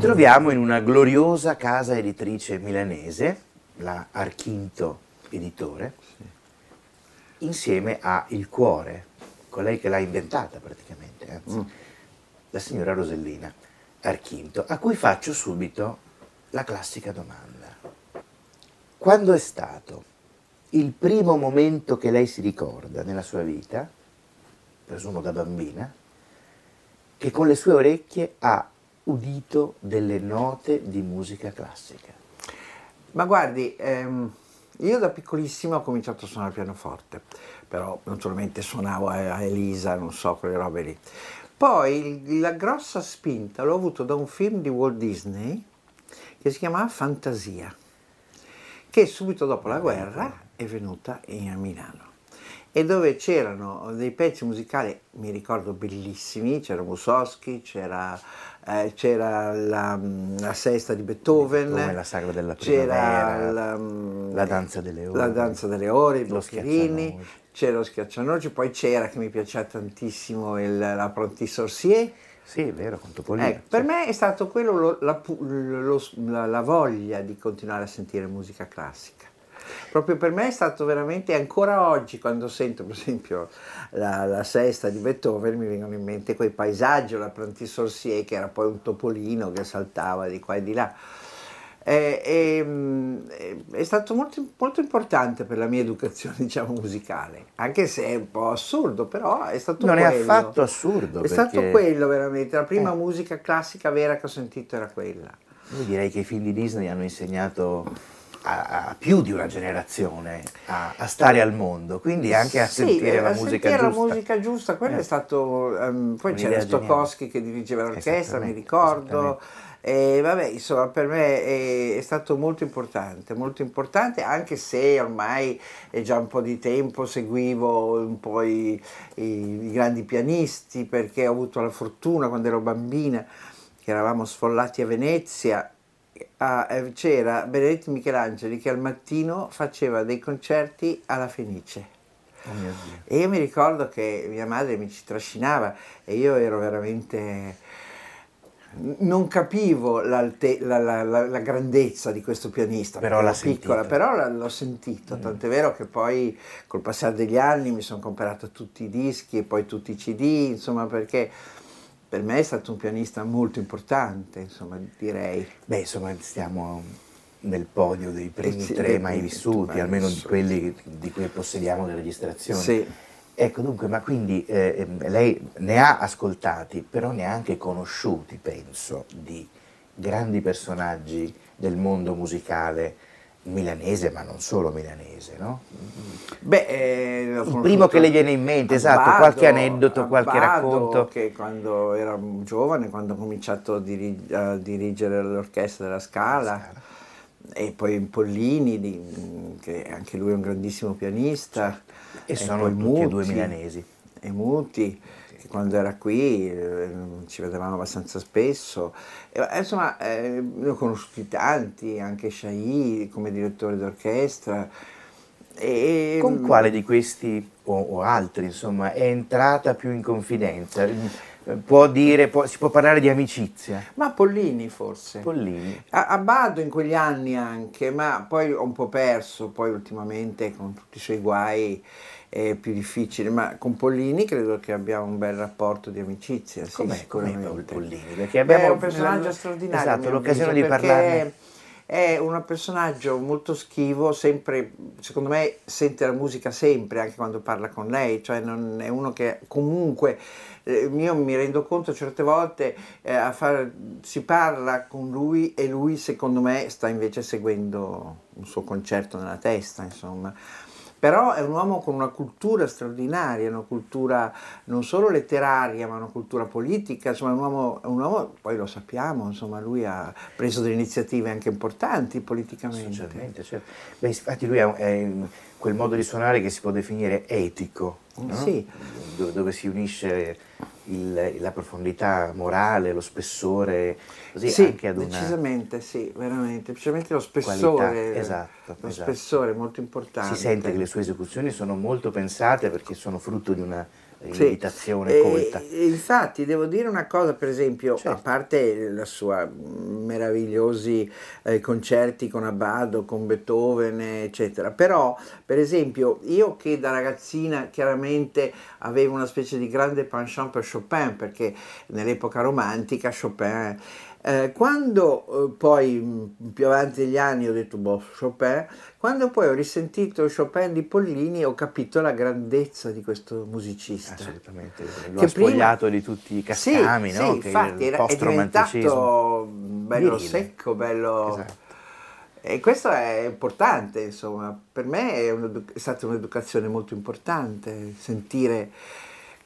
Troviamo in una gloriosa casa editrice milanese, la Archinto Editore, insieme a Il Cuore, colei che l'ha inventata praticamente, anzi, la signora Rosellina Archinto, a cui faccio subito la classica domanda. Quando è stato il primo momento che lei si ricorda nella sua vita, presumo da bambina, che con le sue orecchie ha udito delle note di musica classica? Ma guardi, ehm, io da piccolissimo ho cominciato a suonare il pianoforte, però naturalmente suonavo a Elisa, non so, quelle robe lì. Poi la grossa spinta l'ho avuto da un film di Walt Disney che si chiamava Fantasia, che subito dopo la guerra è venuta in- a Milano e dove c'erano dei pezzi musicali, mi ricordo bellissimi, c'era Mussorgsky, c'era, eh, c'era la, la sesta di Beethoven, Come la sagra della c'era la, mm, la danza delle ore, la danza delle ore, i boccherini, c'era lo schiaccianoci, poi c'era che mi piaceva tantissimo il, l'apprenti sorcier. Sì, è vero, con Topolino. Ecco, per me è stato quello lo- la, lo- la- la voglia di continuare a sentire musica classica. Proprio per me è stato veramente, ancora oggi, quando sento per esempio la, la sesta di Beethoven, mi vengono in mente quei paesaggi, l'apprenti sorcier che era poi un topolino che saltava di qua e di là. Eh, e, mm, eh, è stato molto, molto importante per la mia educazione, diciamo, musicale, anche se è un po' assurdo, però è stato Non è quello. affatto assurdo, È stato perché- quello veramente, la prima Eh. musica classica vera che ho sentito era quella. Io direi che i film di Disney hanno insegnato a, a più di una generazione a, a stare al mondo, quindi anche a Sì, sentire eh, la musica sentire giusta. la musica giusta, quello Eh. è stato. ehm, poi Un'idea c'era. Stokowski che dirigeva l'orchestra, mi ricordo. E vabbè, insomma, per me è, è stato molto importante, molto importante, anche se ormai è già un po' di tempo seguivo un po' i, i- i grandi pianisti, perché ho avuto la fortuna quando ero bambina, che eravamo sfollati a Venezia, eh, c'era Benedetti Michelangeli che al mattino faceva dei concerti alla Fenice. Oh. E io mi ricordo che mia madre mi ci trascinava e io ero veramente... Non capivo la, la- la- la grandezza di questo pianista, Però l'ha piccola, sentito. però l'ho sentito, tant'è vero che poi col passare degli anni mi sono comprato tutti i dischi e poi tutti i CD, insomma perché per me è stato un pianista molto importante, insomma direi. Beh, insomma, stiamo nel podio dei primi Eh sì, tre mai vissuti, mai almeno di vissuti. quelli di cui possediamo le registrazioni. Sì. Ecco, dunque, ma quindi eh, ehm, lei ne ha ascoltati, però ne ha anche conosciuti, penso, di grandi personaggi del mondo musicale milanese, ma non solo milanese, no? Beh, eh, l'ho Il primo che le viene in mente, esatto, qualche aneddoto, qualche Abbado, racconto. che quando era giovane, quando ho cominciato a, diri- a dirigere l'orchestra della Scala, e poi Pollini, di- che anche lui è un grandissimo pianista. E sono poi tutti e due Muti, milanesi. E Muti, quando era qui eh, ci vedevamo abbastanza spesso. E, insomma, eh, ne ho conosciuti tanti, anche Shai come direttore d'orchestra. E, Con quale di questi o, o altri, insomma, è entrata più in confidenza? Eh, Può dire, può- si può parlare di amicizia? Ma Pollini forse. Pollini. A- Abbado in quegli anni anche, ma poi ho un po' perso, poi ultimamente con tutti i suoi guai è più difficile, ma con Pollini credo che abbiamo un bel rapporto di amicizia. sì, Com'è, com'è. Pollini? Perché Beh, abbiamo è un personaggio straordinario. Esatto, l'occasione di parlarne. È un personaggio molto schivo, sempre, secondo me sente la musica sempre, anche quando parla con lei, cioè non è uno che comunque, eh, io mi rendo conto certe volte eh, far- si parla con lui e lui secondo me sta invece seguendo un suo concerto nella testa, insomma. Però è un uomo con una cultura straordinaria, una cultura non solo letteraria ma una cultura politica, insomma un uomo, un uomo poi lo sappiamo, insomma lui ha preso delle iniziative anche importanti politicamente. Certo. Beh, infatti lui è quel modo di suonare che si può definire etico, no? Sì. dove si unisce il, la profondità morale, lo spessore, così sì, anche ad una... decisamente sì, veramente, specialmente lo spessore, esatto, lo esatto. spessore molto importante. Si sente che le sue esecuzioni sono molto pensate perché sono frutto di una Sì. meditazione E- colta. e infatti devo dire una cosa, per esempio, Certo. a parte i sua meravigliosi eh, concerti con Abbado, con Beethoven, eccetera, però per esempio io che da ragazzina chiaramente avevo una specie di grande penchant per Chopin, perché nell'epoca romantica Chopin... eh, quando eh, poi mh, più avanti negli anni ho detto boh, Chopin, quando poi ho risentito Chopin di Pollini ho capito la grandezza di questo musicista. Assolutamente, lo Che ha spogliato di tutti i Sì, cascami, no? sì, Che infatti era, è diventato bello Virile. secco, bello... Esatto. E questo è importante, insomma, per me è, un'edu- è stata un'educazione molto importante, sentire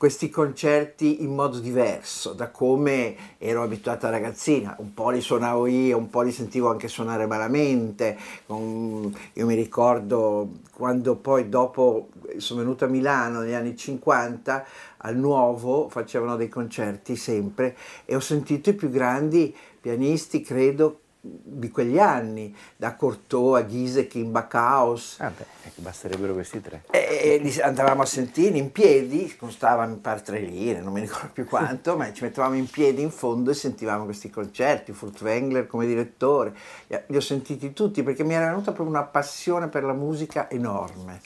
questi concerti in modo diverso da come ero abituata ragazzina, un po' li suonavo io, un po' li sentivo anche suonare malamente, io mi ricordo quando poi dopo sono venuta a Milano negli anni 50 al nuovo facevano dei concerti sempre e ho sentito i più grandi pianisti, credo, di quegli anni, da Cortot a Ghisekin, Backhaus. Ah, beh, ecco, basterebbero questi tre. E, e andavamo a sentire in piedi, costavano mi pare tre lire, non mi ricordo più quanto, ma ci mettevamo in piedi in fondo e sentivamo questi concerti, Furtwängler come direttore, li ho sentiti tutti perché mi era venuta proprio una passione per la musica enorme.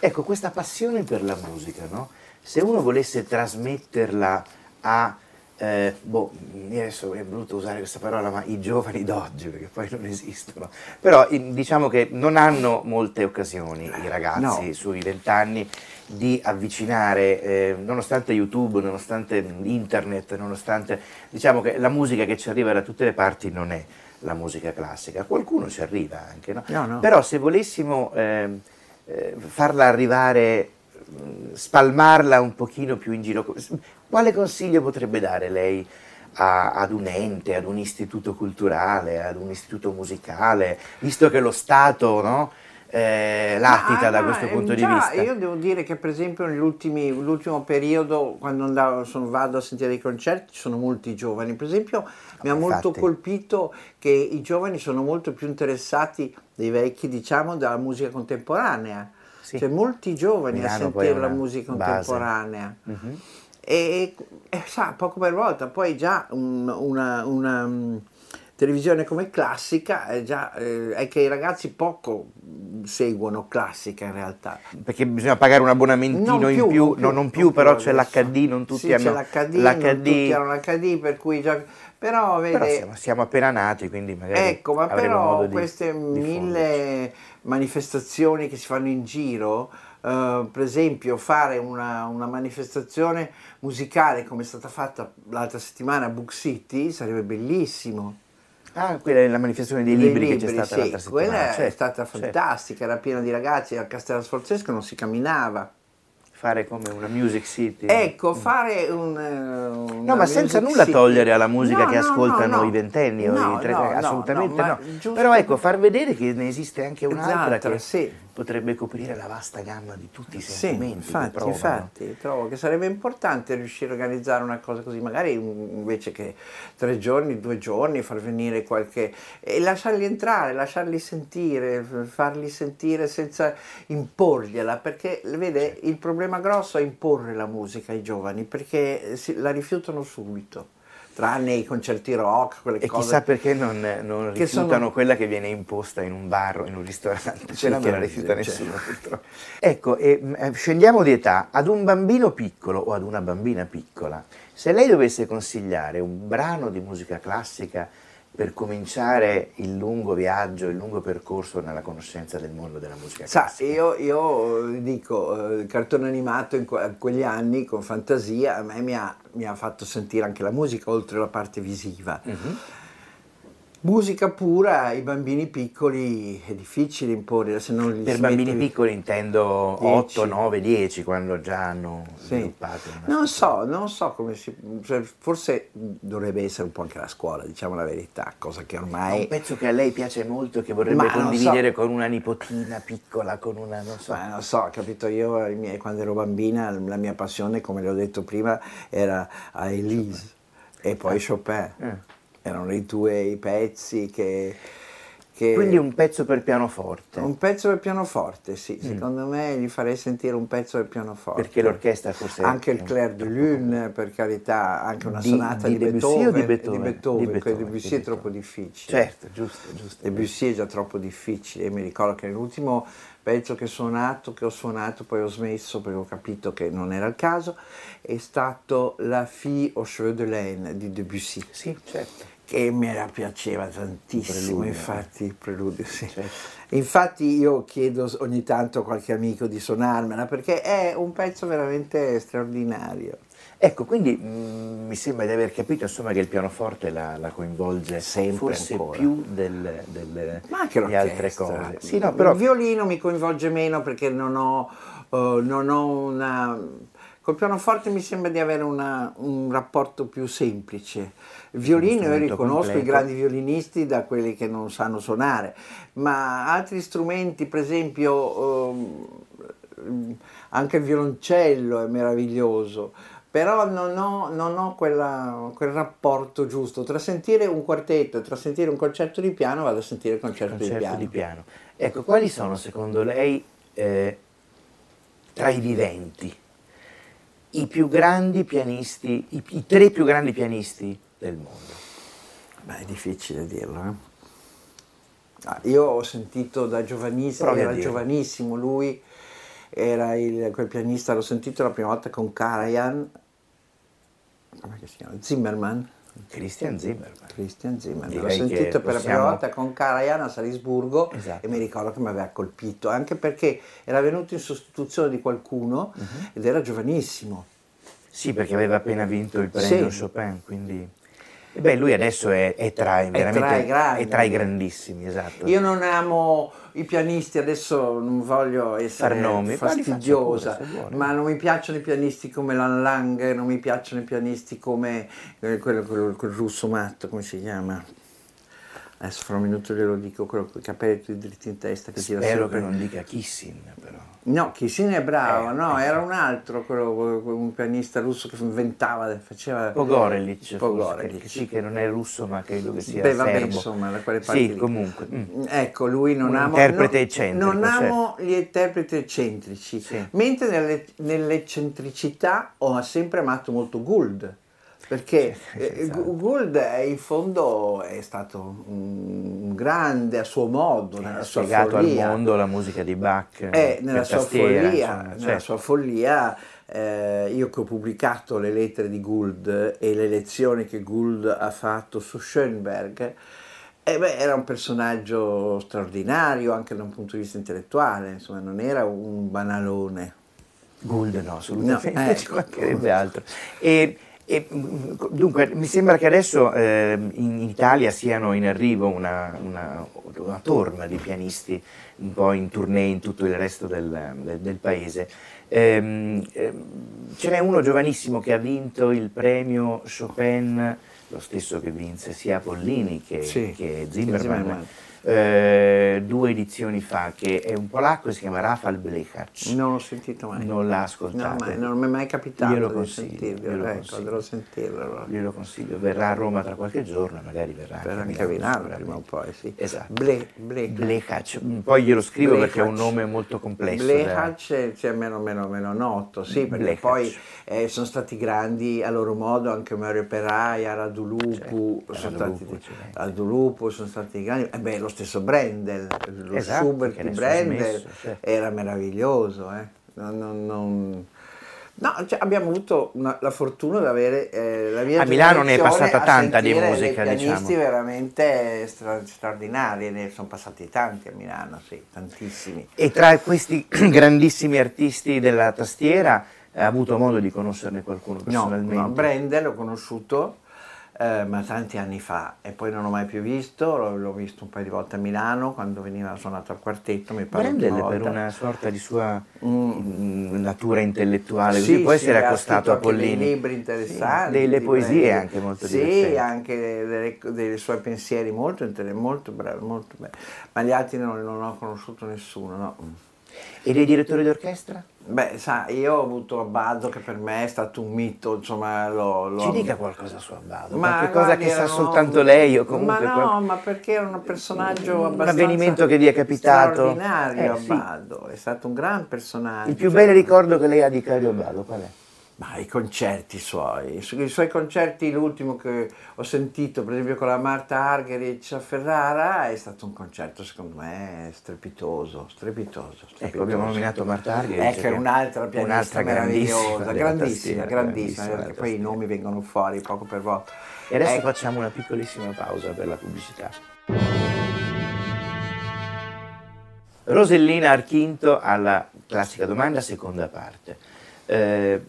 Ecco, questa passione per la musica, no? Se uno volesse trasmetterla a, eh, boh, adesso è brutto usare questa parola, ma i giovani d'oggi, perché poi non esistono, però in- diciamo che non hanno molte occasioni i ragazzi No. sui vent'anni di avvicinare, eh, nonostante YouTube, nonostante internet, nonostante, diciamo che la musica che ci arriva da tutte le parti non è la musica classica, qualcuno ci arriva anche, no? No, no. Però se volessimo ehm, eh, farla arrivare, spalmarla un pochino più in giro, quale consiglio potrebbe dare lei a- ad un ente, ad un istituto culturale, ad un istituto musicale, visto che lo Stato no, eh, latita Ma, da questo eh, punto già, di vista? Io devo dire che per esempio nell'ultimo periodo, quando andavo, sono- vado a sentire dei concerti, ci sono molti giovani. Per esempio mi ha ma molto colpito che i giovani sono molto più interessati dei vecchi, diciamo, dalla musica contemporanea. Sì. C'è molti giovani a Milano poi sentire la musica contemporanea. Mhm. E, e, sa, poco per volta, poi già un- una, una, mm, televisione come classica è, già, eh, è che i ragazzi poco mm, seguono classica in realtà. Perché bisogna pagare un abbonamentino Non in più, no, non più, però c'è l'HD, non tutti sì, hanno c'è l'HD, l'HD. non tutti hanno l'HD, per cui già... Però, vede, Però siamo, siamo appena nati, quindi magari Ecco, ma però di queste diffonderci. mille manifestazioni che si fanno in giro, eh, per esempio fare una, una manifestazione musicale come è stata fatta l'altra settimana a Book City sarebbe bellissimo. Ah, quella è la manifestazione dei Dei libri, che c'è libri, stata sì, l'altra settimana. quella è certo, stata certo. fantastica, era piena di ragazzi, a Castello Sforzesco non si camminava. Fare come una music city. Ecco, fare un... eh, No, ma senza nulla togliere alla musica che ascoltano i ventenni o No, i tre, no, no, assolutamente no, no. Però ecco, far vedere che ne esiste anche un'altra Esatto, che sì. Potrebbe coprire la vasta gamma di tutti i Sì, sentimenti che infatti, provano. infatti, trovo che sarebbe importante riuscire a organizzare una cosa così, magari invece che tre giorni, due giorni, far venire qualche... e lasciarli entrare, lasciarli sentire, farli sentire senza imporgliela, perché vede, il problema grosso è imporre la musica ai giovani, perché si- la rifiutano subito, tranne i concerti rock, quelle E cose... chissà perché non, non che rifiutano sono- quella che viene imposta in un bar o in un ristorante, quella non la rifiuta cioè- nessuno purtroppo. Ecco, e, eh, scendiamo di età, ad un bambino piccolo o ad una bambina piccola, se lei dovesse consigliare un brano di musica classica per cominciare il lungo viaggio, il lungo percorso nella conoscenza del mondo della musica Sa, io, io dico, eh, il cartone animato in que- quegli anni con fantasia a me mi ha, mi ha fatto sentire anche la musica oltre la parte visiva. Mhm. Musica pura ai bambini piccoli è difficile imporre, se non li Per bambini piccoli intendo 10. 8, 9, 10, quando già hanno Sì. sviluppato. una Non so, non so come si... cioè, forse dovrebbe essere un po' anche la scuola, diciamo la verità, cosa che È ormai... un pezzo che a lei piace molto che vorrebbe Ma condividere so. con una nipotina piccola, con una, non so. Ma non so, capito, io quando ero bambina la mia passione, come le ho detto prima, era a Elise e poi Chopin. Eh. Erano i due i pezzi che... che- Quindi un pezzo per pianoforte, un pezzo del pianoforte, sì, secondo me gli farei sentire un pezzo del pianoforte. perché l'orchestra forse... Anche il Clair de Lune, per carità, anche una Di- sonata di di, Beethoven, o di Beethoven? di Beethoven, Di perché Beethoven, Debussy è troppo difficile. Certo, giusto, giusto. Debussy è già troppo difficile. Mi ricordo che l'ultimo pezzo che ho suonato, che ho suonato, poi ho smesso perché ho capito che non era il caso, è stato La fille aux cheveux de laine di Debussy, Sì, certo. Che mi era- piaceva tantissimo, preludio. infatti, il preludio, sì. Certo. Infatti io chiedo ogni tanto a qualche amico di suonarmela perché è un pezzo veramente straordinario. Ecco, quindi mm, mi sembra di aver capito insomma, che il pianoforte la, la coinvolge Sempre forse ancora. più del, del- Ma anche di altre cose. Sì, no, però Il violino mi coinvolge meno perché non ho, eh, non ho una... Col pianoforte mi sembra di avere una- un rapporto più semplice. Violino io riconosco i completo. grandi violinisti da quelli che non sanno suonare, ma altri strumenti, per esempio, ehm, anche il violoncello è meraviglioso. Però non ho, non ho quella- quel rapporto giusto tra sentire un quartetto e tra sentire un concerto di piano vado a sentire il concerto, concerto di piano. di piano. Ecco, quali sono secondo lei eh, tra i viventi i più grandi pianisti, i, i tre più grandi pianisti del mondo? Beh, è difficile dirlo. eh. Ah, io ho sentito da giovanissimo, era giovanissimo lui, era il- quel pianista, l'ho sentito la prima volta con Karajan, come si chiama? Zimmerman. Christian Zimmermann. Christian Zimmerman, l'ho Direi che sentito per la prima possiamo- volta con Karajan a Salisburgo Esatto. e mi ricordo che mi aveva colpito, anche perché era venuto in sostituzione di qualcuno Mhm. ed era giovanissimo. Sì, perché aveva appena vinto il premio Sì. Chopin, quindi... Beh, lui adesso è, è tra, i- veramente, tra è tra i grandissimi, esatto. Io non amo i pianisti, adesso non voglio essere nomi, fastidiosa, pure, ma non mi piacciono i pianisti come Lan Lang, non mi piacciono i pianisti come eh, quello, quello- quel russo matto, come si chiama? Adesso fra un minuto glielo dico, quello con i capelli tutti dritti in testa che tira Spero sempre. che non dica Kissin, però. No, Kissin è bravo, Eh, no, eh. era un altro, quello, un pianista russo che inventava, faceva... Pogorelic, Pogorelic. che, sì, che non è russo, ma credo che sia Beh, vabbè, serbo. insomma, da quelle parti Sì, lì. comunque. mm. Ecco, lui non Un ama interprete no- eccentrico, Non amo gli interpreti eccentrici, Sì. mentre nelle- nell'eccentricità ho sempre amato molto Gould. Perché. Gu- Gould in fondo è stato un grande a suo modo, nella Ha sua spiegato al follia. mondo la musica di Bach. Eh, nella sua tastiera, follia, insomma, nella certo. sua follia eh, io che ho pubblicato le lettere di Gould e le lezioni che Gould ha fatto su Schoenberg, eh beh, era un personaggio straordinario anche da un punto di vista intellettuale, insomma, non era un banalone. Gould no, assolutamente, No, ci ecco. mancherebbe altro. E, e, mm, dunque, mi sembra che adesso eh, in Italia siano in arrivo una, una, una torma di pianisti un po' in tournée in tutto il resto del, del- del paese. Ehm, ehm, ce n'è uno giovanissimo che ha vinto il premio Chopin, lo stesso che vinse sia Pollini che, Sì, che Zimmerman, Zimmerman. Eh, due edizioni fa, che è un polacco si chiama Rafał Blechac. Non l'ho sentito mai. Non l'ha No, ascoltato. ma non mi è mai capitato Glielo di consiglio, sentirlo, glielo ecco, consiglio. dovrò sentirlo allora. Glielo consiglio, verrà a Roma tra qualche giorno, magari verrà Per anche anche a Milano prima o poi, sì. Esatto. Ble, Ble, Blechac, poi glielo scrivo perché è un nome molto complesso. da- Blechac c'è meno, meno, meno noto, sì, perché Blechac. poi eh, sono stati grandi a loro modo anche Mario Peraia, Radulupu, Certo, sono Radulupu, stati, certo. Radulupu sono stati grandi, e beh, lo stesso Brendel, lo Esatto, Schubert di Brendel smesso, certo. era meraviglioso, eh. Non- non- non- No, cioè, abbiamo avuto una- la fortuna di avere eh, la mia A Milano ne è passata tanta di musica, dei pianisti diciamo. veramente stra- straordinari, ne sono passati tanti a Milano, sì, tantissimi. E tra questi grandissimi artisti della tastiera ha avuto modo di conoscerne qualcuno No, personalmente? no, Brendel l'ho conosciuto, eh, ma tanti anni fa e poi non l'ho mai più visto, l'ho, visto un paio di volte a Milano quando veniva suonato al quartetto, mi pare Brendel per una sorta di sua mm, natura intellettuale, Sì, così può sì, essere accostato a Pollini. dei libri interessanti. Sì, delle poesie Brendel. anche molto sì, divertenti. anche delle- dei suoi pensieri molto, inter- molto molto belli. Ma gli altri non, non ho conosciuto nessuno, no. E dei direttori d'orchestra? Beh, sa, io ho avuto Abbado che per me è stato un mito, insomma, lo, lo- Ci dica qualcosa su Abbado, Ma qualche cosa guardi, che sa soltanto lei o comunque... Ma no, qual- ma perché era un personaggio Un abbastanza avvenimento che vi è capitato? straordinario Eh, sì. Abbado, è stato un gran personaggio. Il più bel ricordo che lei ha di Cario Abbado qual è? Ma i concerti suoi, i su- i suoi concerti, l'ultimo che ho sentito, per esempio con la Marta Argerich a Ferrara, è stato un concerto secondo me strepitoso, strepitoso. strepitoso. Ecco, abbiamo nominato Marta Argerich, Ecco, è un'altra pianista un'altra meravigliosa, grandissima grandissima, grandissima, grandissima perché poi i nomi vengono fuori poco per volta. E adesso Ecco. facciamo una piccolissima pausa per la pubblicità. Rosellina Archinto alla classica domanda, seconda parte. Eh,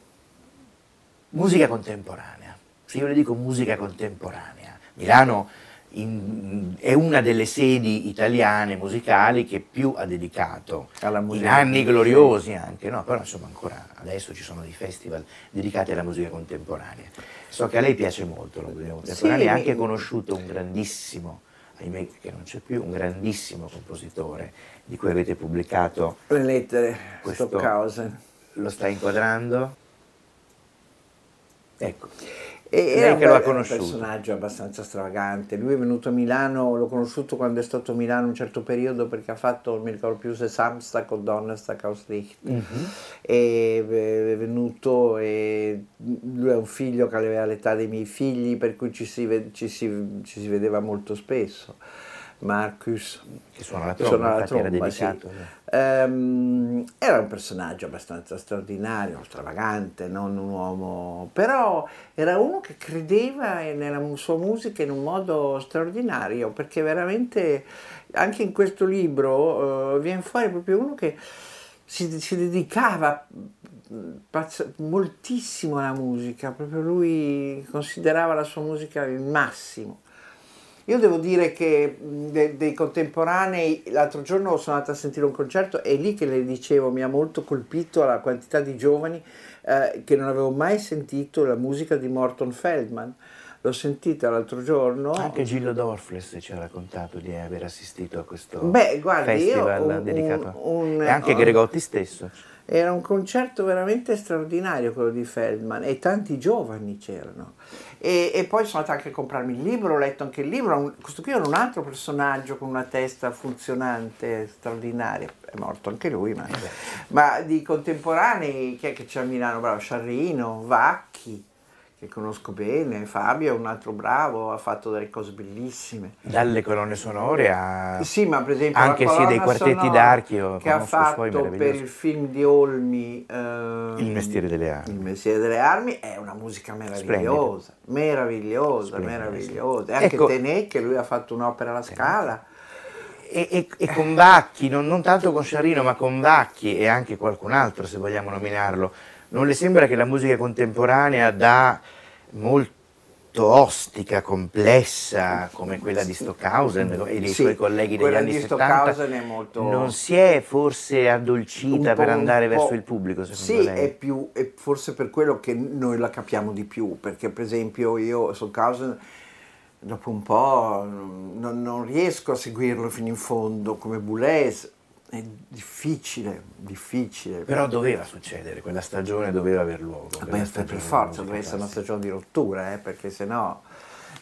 musica contemporanea. Se io le dico musica contemporanea, Milano in- è una delle sedi italiane musicali che più ha dedicato Alla in musica. anni gloriosi anche, no? però insomma ancora adesso ci sono dei festival dedicati alla musica contemporanea. So che a lei piace molto la musica contemporanea, Sì, ha anche conosciuto un grandissimo, ahimè che non c'è più, un grandissimo compositore di cui avete pubblicato, Le lettere, Questo- Stockhausen. lo sta inquadrando? Ecco, E Lei che lo ha conosciuto. un personaggio abbastanza stravagante. Lui è venuto a Milano, l'ho conosciuto quando è stato a Milano un certo periodo perché ha fatto, non mi ricordo più se Samstag o Donnerstag aus Licht. Mhm. E è venuto e lui ha un figlio che aveva l'età dei miei figli, per cui ci si, ci si- ci si vedeva molto spesso. Marcus, che suona la tromba, suona la era tromba, sì. dedicato. eh. Ehm, era un personaggio abbastanza straordinario, stravagante, non un uomo, però era uno che credeva nella sua musica in un modo straordinario, perché veramente anche in questo libro eh, viene fuori proprio uno che si, si dedicava pazz- moltissimo alla musica, proprio lui considerava la sua musica il massimo. Io devo dire che de- dei contemporanei, l'altro giorno sono andata a sentire un concerto e lì che le dicevo mi ha molto colpito la quantità di giovani eh, che non avevo mai sentito la musica di Morton Feldman. L'ho sentita l'altro giorno. Anche Gillo Dorfles ci ha raccontato di aver assistito a questo Beh, guardi, io festival un- dedicato un- e anche un- Gregotti stesso. Era un concerto veramente straordinario quello di Feldman e tanti giovani c'erano. E, e poi sono andata anche a comprarmi il libro, ho letto anche il libro. Un- Questo qui era un altro personaggio con una testa funzionante, straordinaria. È morto anche lui, ma, ma di contemporanei chi è che c'è a Milano? Bravo, Sciarrino, Vacchi, che conosco bene, Fabio è un altro bravo, ha fatto delle cose bellissime. Dalle colonne sonore a... Sì, ma per esempio Anche sì, dei quartetti d'archio, che ha fatto per il film di Olmi ehm, Il mestiere delle armi. Il mestiere delle armi è una musica meravigliosa, meravigliosa, Splendida, meravigliosa. E anche Ecco- Tenè che lui ha fatto un'opera alla Scala. E, e- e con Vacchi, non, non tanto con Sciarrino, ma con Vacchi e anche qualcun altro, se vogliamo nominarlo, non le sembra che la musica contemporanea dà molto ostica, complessa, come quella di Stockhausen e dei Sì, suoi colleghi degli anni di 70, Stockhausen è molto- non si è forse addolcita per andare verso il pubblico, secondo Sì, lei? è più, è forse per quello che noi la capiamo di più, perché per esempio io Stockhausen dopo un po' non, non riesco a seguirlo fino in fondo come Boulez, è difficile, difficile. Però doveva succedere, quella stagione doveva aver luogo. Beh, quella per forza deve essere una stagione di rottura, eh, perché sennò...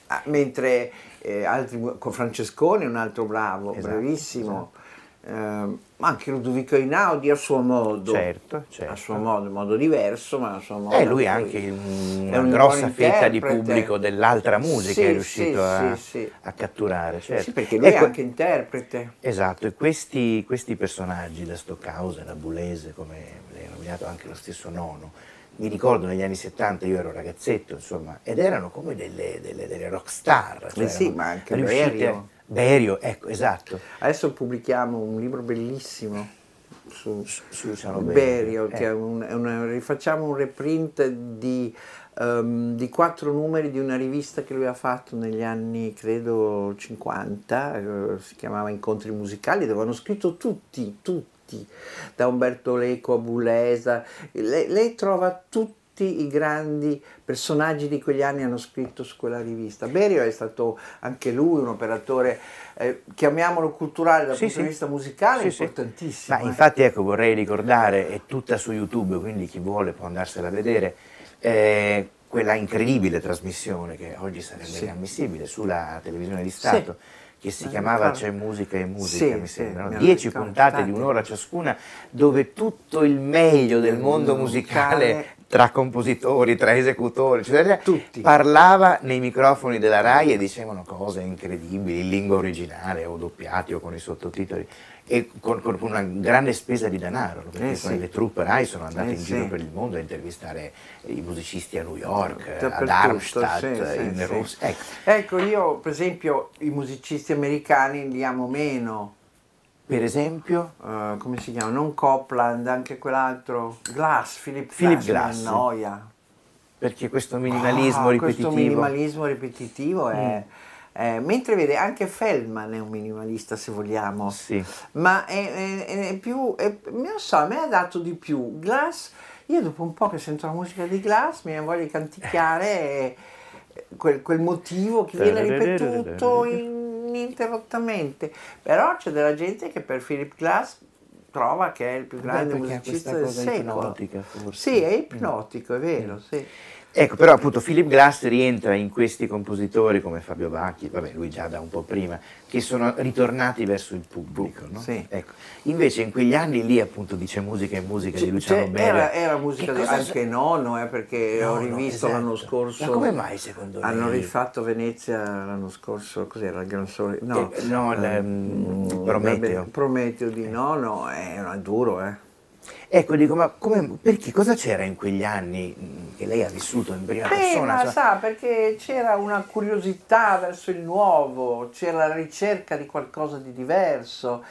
Ah, mentre eh, altri, con Francesconi, un altro bravo, Esatto, bravissimo, Ehm, anche Ludovico Einaudi a suo modo, Certo, certo. a suo modo, in modo diverso, ma a suo modo. E lui Poi anche una un grossa fetta di pubblico dell'altra musica Sì, è riuscito sì, a, a catturare. Certo. Sì, perché lui Ecco, è anche interprete. Esatto, e questi, questi personaggi, da Stockhausen, da Bulese, come ha nominato anche lo stesso Nono, mi ricordo negli anni 70, io ero ragazzetto, insomma, ed erano come delle, delle, delle rock star. cioè Eh sì, ma anche riuscite- Berio. Ecco, esatto. Adesso pubblichiamo un libro bellissimo su, Su Luciano Berio, Berio, che eh. è un, è una- rifacciamo un reprint di um, di quattro numeri di una rivista che lui ha fatto negli anni, credo, 50, eh, si chiamava Incontri Musicali, dove hanno scritto tutti, tutti, da Umberto Leco a Bulesa. Lei, lei trova tutti i grandi personaggi di quegli anni hanno scritto su quella rivista. Berio è stato anche lui un operatore, eh, chiamiamolo culturale dal Sì, punto sì. di vista musicale, Sì, importantissimo. Ma eh. infatti ecco vorrei ricordare, è tutta su YouTube, quindi chi vuole può andarsela a vedere, eh, quella incredibile trasmissione che oggi sarebbe Sì. inammissibile sulla televisione di Stato. Che si Eh, chiamava. C'è musica e musica, Sì, mi sembra, no? dieci puntate di un'ora ciascuna, dove tutto il meglio del mondo musicale Musicale. Tra compositori, tra esecutori, eccetera, Tutti. parlava nei microfoni della RAI e dicevano cose incredibili in lingua originale o doppiati o con i sottotitoli e con, con- una grande spesa di denaro, perché Eh, sì. le truppe RAI sono andate Eh, in giro sì. per il mondo a intervistare i musicisti a New York, a Dappertutto, Darmstadt, sì, in. Russia. Ecco, Ecco, io per esempio i musicisti americani li amo meno, per esempio, Eh, come si chiama? Non Copland, anche quell'altro, Glass, Philip, Philip Glass, Glass. annoia. perché questo minimalismo Ah, ripetitivo... Questo minimalismo ripetitivo è... è- mentre vede anche Feldman è un minimalista se vogliamo, Sì. ma è, è- è più, è- non so, a me ha dato di più. Glass, io dopo un po' che sento la musica di Glass mi voglio canticchiare eh, quel, quel motivo che viene ripetuto ininterrottamente. Però c'è della gente che per Philip Glass trova che è il più grande ha musicista del secolo. ipnotica, forse. Sì, è ipnotico, è vero, sì. Ecco, però appunto Philip Glass rientra in questi compositori come Fabio Bacchi, vabbè lui già da un po' prima, che sono ritornati verso il pubblico, no? Sì. Ecco. Invece in quegli anni lì appunto dice musica e musica di C'è- Luciano Berio. era, era musica di, anche nonno, eh, perché ho No, no, rivisto esatto. l'anno scorso. Ma come mai secondo lei? Hanno rifatto Venezia l'anno scorso, cos'era il Gran Sole? No, Eh, no, eh, mm, mm, Prometeo. Prometeo di nonno è, è duro, eh. Ecco, dico, ma come, perché cosa c'era in quegli anni che lei ha vissuto in prima Beh, persona? ma Cioè, sa, perché c'era una curiosità verso il nuovo, c'era la ricerca di qualcosa di diverso,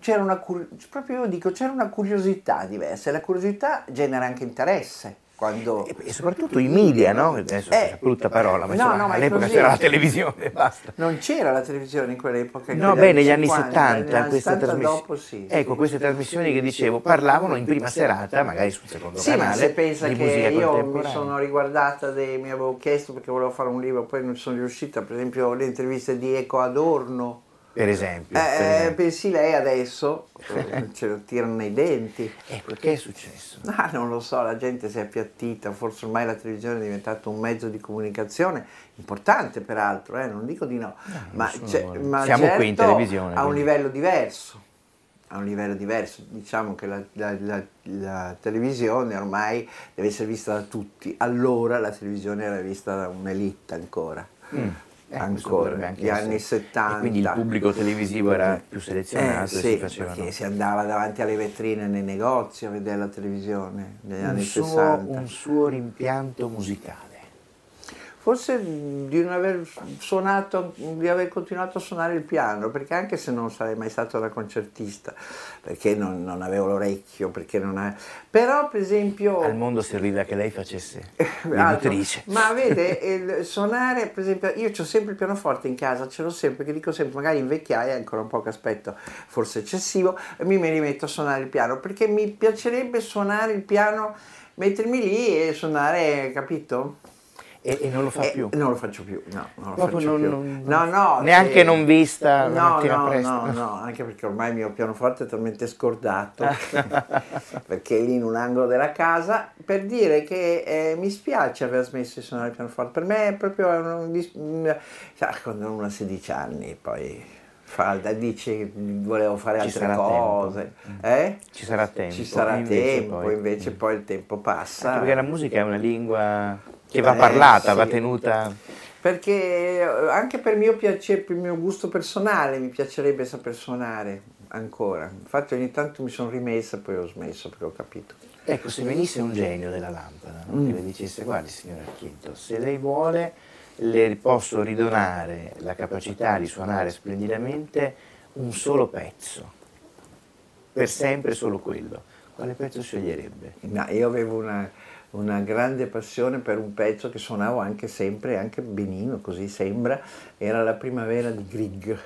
c'era una, proprio io dico, c'era una curiosità diversa e la curiosità genera anche interesse. Quando... e, soprattutto i media, no? Adesso Eh, è una brutta parola, ma no, insomma, no, ma all'epoca c'era la televisione, basta. Non c'era la televisione in quell'epoca. No, beh, negli anni 50, 70, negli anni queste 70 trasmissioni, dopo sì. ecco, queste trasmissioni che dicevo parlavano in prima serata, magari sul secondo Sì, canale, se pensa di che io mi sono riguardata, dei, mi avevo chiesto perché volevo fare un libro, poi non sono riuscita, per esempio le interviste di Eco Adorno. Per esempio, Eh, per esempio. pensi lei adesso, eh, ce lo tirano nei denti. Ecco, che è successo? Ah, non lo so, la gente si è appiattita, forse ormai la televisione è diventata un mezzo di comunicazione importante peraltro, eh, non dico di no, ma, nessuno c'è- vuole. ma Siamo qui in certo televisione, a un quindi. livello diverso, a un livello diverso, diciamo che la, la- la- la televisione ormai deve essere vista da tutti, allora la televisione era vista da un'elite ancora. Mm. Eh, Ancora, gli anni 70. E quindi il pubblico televisivo era più Eh, selezionato e sì, si perché si andava davanti alle vetrine nei negozi a vedere la televisione negli un anni suo, 60. un suo rimpianto musicale. Forse di non aver suonato, di aver continuato a suonare il piano, perché anche se non sarei mai stato da concertista, perché non, non avevo l'orecchio, perché non è... Però per esempio... Al mondo serviva che lei facesse l'editrice. Ma vede, suonare, per esempio, io ho sempre il pianoforte in casa, ce l'ho sempre, che dico sempre, magari in vecchiaia, ancora un po' che aspetto, forse eccessivo, mi, mi rimetto a suonare il piano, perché mi piacerebbe suonare il piano, mettermi lì e suonare, capito? E, e non lo fa Eh, più. Non lo faccio più, no, non lo Proprio faccio non- più. non- no, no, neanche eh, non vista la no, mattina no, presto. No, no, anche perché ormai il mio pianoforte è talmente scordato, perché è lì in un angolo della casa, per dire che eh, mi spiace aver smesso di suonare il pianoforte. Per me è proprio un, quando uno ha 16 anni, poi fa, dice che volevo fare altre cose. tempo. Eh? Ci sarà tempo. Ci sarà invece tempo, poi- invece poi il tempo passa. Anche perché la musica è una lingua che va Eh, parlata, sì. va tenuta. Perché eh, anche per mio piacere, per il mio gusto personale mi piacerebbe saper suonare ancora. Infatti ogni tanto mi sono rimessa, poi ho smesso perché ho capito. Ecco, se venisse un genio della lampada no? Mm. che le dicesse, guardi signora Archinto, se lei vuole le posso ridonare la capacità di suonare splendidamente un solo pezzo, per sempre solo quello. Quale pezzo sceglierebbe? Ma io avevo una, una grande passione per un pezzo che suonavo anche sempre, anche benino, così sembra, era la primavera di Grieg.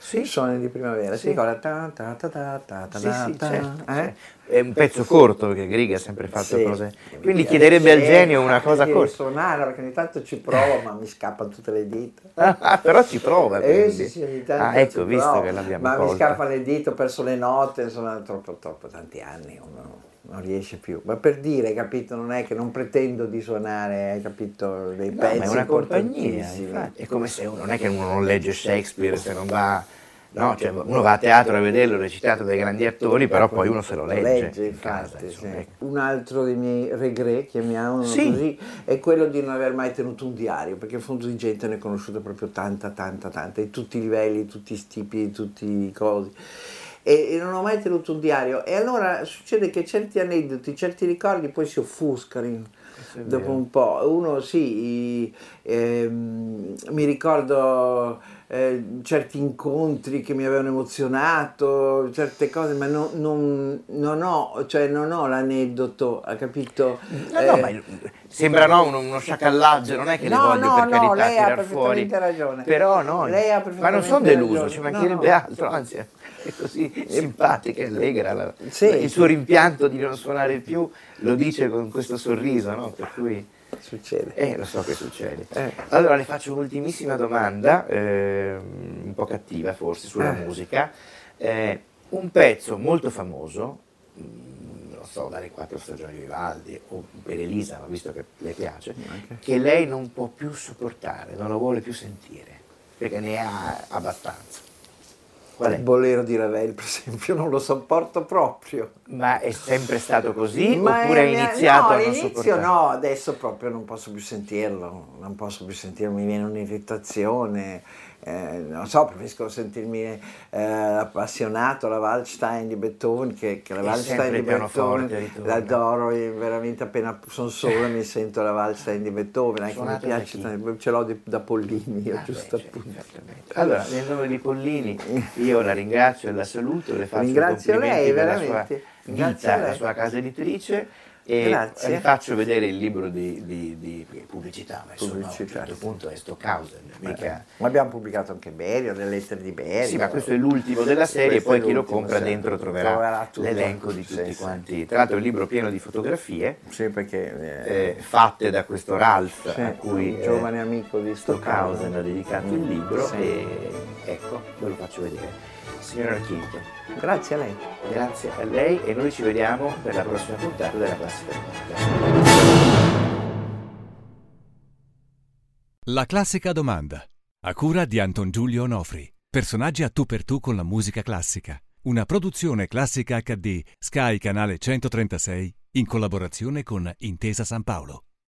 Sì. Suoni di primavera, Sì. si ricorda? Ta, ta, ta, ta, ta, ta, Sì, sì, ta, certo, eh? certo. È un pezzo corto perché Grieg ha sempre fatto Sì. cose. Quindi chiederebbe al genio una cosa corta. suonare perché ogni tanto ci provo ma mi scappano tutte le dita. Ah, però ci prova. Eh sì, sì, ogni tanto ah, ecco, visto provo. che l'abbiamo Ma mi colta. scappano le dita, ho perso le note, insomma, troppo, troppo, tanti anni, uno non riesce più. Ma per dire, capito, non è che non pretendo di suonare, hai capito, dei No, pezzi ma è una compagnia, infatti. È come se uno, non è che uno non legge Shakespeare se non va. No, cioè uno va a teatro a vederlo recitato dai grandi attori, però poi uno se lo legge. in casa, infatti, insomma, sì. ecco. Un altro dei miei regret, chiamiamolo Sì. così, è quello di non aver mai tenuto un diario, perché in fondo di gente ne ho conosciuta proprio tanta, tanta, tanta, di tutti i livelli, tutti i tipi, tutti i cosi. E, e non ho mai tenuto un diario. E allora succede che certi aneddoti, certi ricordi poi si offuscano. in- Dopo un po', uno sì, ehm, mi ricordo eh, certi incontri che mi avevano emozionato, certe cose, ma non, non- non ho, cioè non ho l'aneddoto, ha capito? No, no, Eh, ma il- sembra no, uno, uno sciacallaggio, non è che le No, voglio no, per no, carità lei ha tirar fuori. perfettamente ragione. Però no, Lei ha ma non sono perfettamente deluso, ci No, mancherebbe no. altro, anzi è così simpatica e allegra. la- Sì. il suo rimpianto di non suonare più lo dice con questo sorriso, no? Per cui... Succede. Eh, lo so che succede. Eh. Allora le faccio un'ultimissima domanda, ehm, un po' cattiva forse, sulla Eh. musica. Eh, un pezzo molto famoso, mm, non so, dalle quattro stagioni di Vivaldi o per Elisa, ma visto che le piace, che lei non può più sopportare, non lo vuole più sentire, perché ne ha abbastanza. Qual Il è? bolero di Ravel, per esempio, non lo sopporto proprio. Ma è sempre stato così Ma oppure è- iniziato no, a non all'inizio no, adesso proprio non posso più sentirlo, non posso più sentirlo, mi viene un'irritazione, eh, non so, preferisco sentirmi eh, appassionato alla Waldstein di Beethoven, che, che la Waldstein di Beethoven l'adoro, veramente appena sono sola mi sento la Waldstein di Beethoven, anche mi piace, tanto, ce l'ho di- da Pollini, io, Ah, beh, giusto certo, appunto. Allora, nel nome di Pollini, io la ringrazio e la saluto, le faccio Ringrazio complimenti lei, veramente. vita, la sua casa editrice e Grazie. le faccio vedere il libro di, di- di pubblicità, ma insomma Pubblicità. a un certo punto è Stockhausen, mica... Ma abbiamo pubblicato anche Berio, le lettere di Berio. Sì, ma questo è l'ultimo della serie, poi chi lo compra sì. dentro troverà, l'elenco di Sì, tutti sì. quanti. Tra l'altro è un libro pieno di fotografie Sì, perché eh, eh, fatte da questo Ralph sì, a cui un eh, giovane amico di Stockhausen ha dedicato il libro Sì. e ecco, ve lo faccio vedere. Signor Archinto, Grazie a lei. grazie a lei e noi ci vediamo per la prossima puntata della classica domanda. La classica domanda. A cura di Anton Giulio Onofri. Personaggi a tu per tu con la musica classica. Una produzione classica HD Sky Canale 136 in collaborazione con Intesa San Paolo.